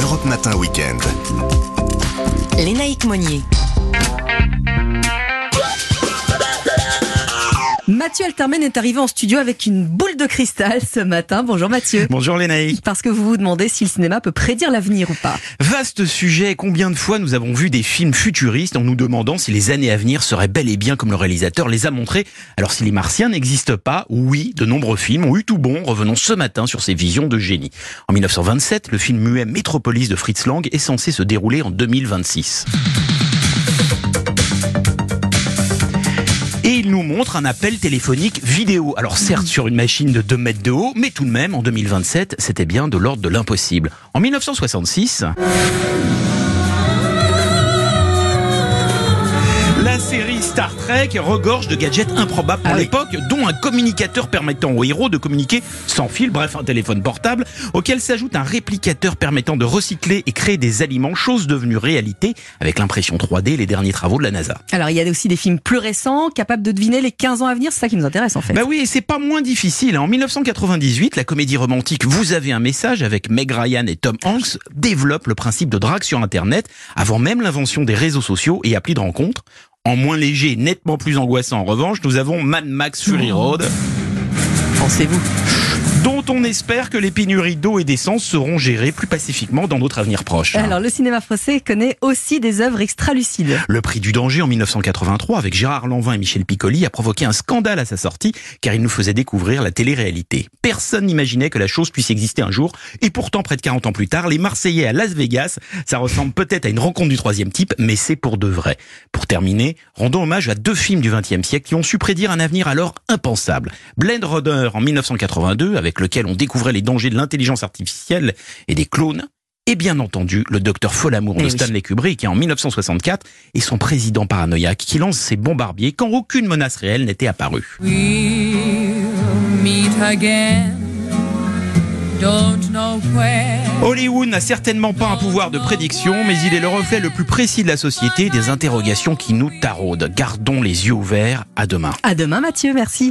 Europe Matin Weekend. Lénaïque Monnier. Mathieu Altermen est arrivé en studio avec une boule de cristal ce matin. Bonjour Mathieu. Bonjour Lénaïque. Parce que vous vous demandez si le cinéma peut prédire l'avenir ou pas. Vaste sujet, combien de fois nous avons vu des films futuristes en nous demandant si les années à venir seraient bel et bien comme le réalisateur les a montrés. Alors si les martiens n'existent pas, oui, de nombreux films ont eu tout bon. Revenons ce matin sur ces visions de génie. En 1927, le film muet Métropolis de Fritz Lang est censé se dérouler en 2026. Et il nous montre un appel téléphonique vidéo. Alors certes sur une machine de 2 mètres de haut, mais tout de même en 2027, c'était bien de l'ordre de l'impossible. En 1966... Star Trek regorge de gadgets improbables pour Ah oui. l'époque, dont un communicateur permettant aux héros de communiquer sans fil, bref un téléphone portable, auquel s'ajoute un réplicateur permettant de recycler et créer des aliments, chose devenue réalité avec l'impression 3D et les derniers travaux de la NASA. Alors il y a aussi des films plus récents, capables de deviner les 15 ans à venir. C'est ça qui nous intéresse en fait. Bah oui, et c'est pas moins difficile. En 1998, la comédie romantique Vous avez un message avec Meg Ryan et Tom Hanks développe le principe de drague sur Internet avant même l'invention des réseaux sociaux et applis de rencontre. En moins léger, et nettement plus angoissant. En revanche, nous avons Mad Max Fury Road, Pensez-vous? Dont on espère que les pénuries d'eau et d'essence seront gérées plus pacifiquement dans notre avenir proche. Alors le cinéma français connaît aussi des œuvres extra-lucides. Le prix du danger en 1983 avec Gérard Lanvin et Michel Piccoli a provoqué un scandale à sa sortie car il nous faisait découvrir la télé-réalité. Personne n'imaginait que la chose puisse exister un jour et pourtant près de 40 ans plus tard, les Marseillais à Las Vegas, ça ressemble peut-être à une rencontre du troisième type mais c'est pour de vrai. Pour terminer, rendons hommage à deux films du XXe siècle qui ont su prédire un avenir alors impensable. Blade Runner en 1982 avec lequel on découvrait les dangers de l'intelligence artificielle et des clones et bien entendu, le docteur Folamour Eh de oui. Stanley Kubrick, qui en 1964 est son président paranoïaque qui lance ses bombardiers quand aucune menace réelle n'était apparue. We'll meet again. Don't know where. Hollywood n'a certainement pas un pouvoir de prédiction, mais il est le reflet le plus précis de la société, des interrogations qui nous taraudent. Gardons les yeux ouverts. À demain. À demain Mathieu, merci.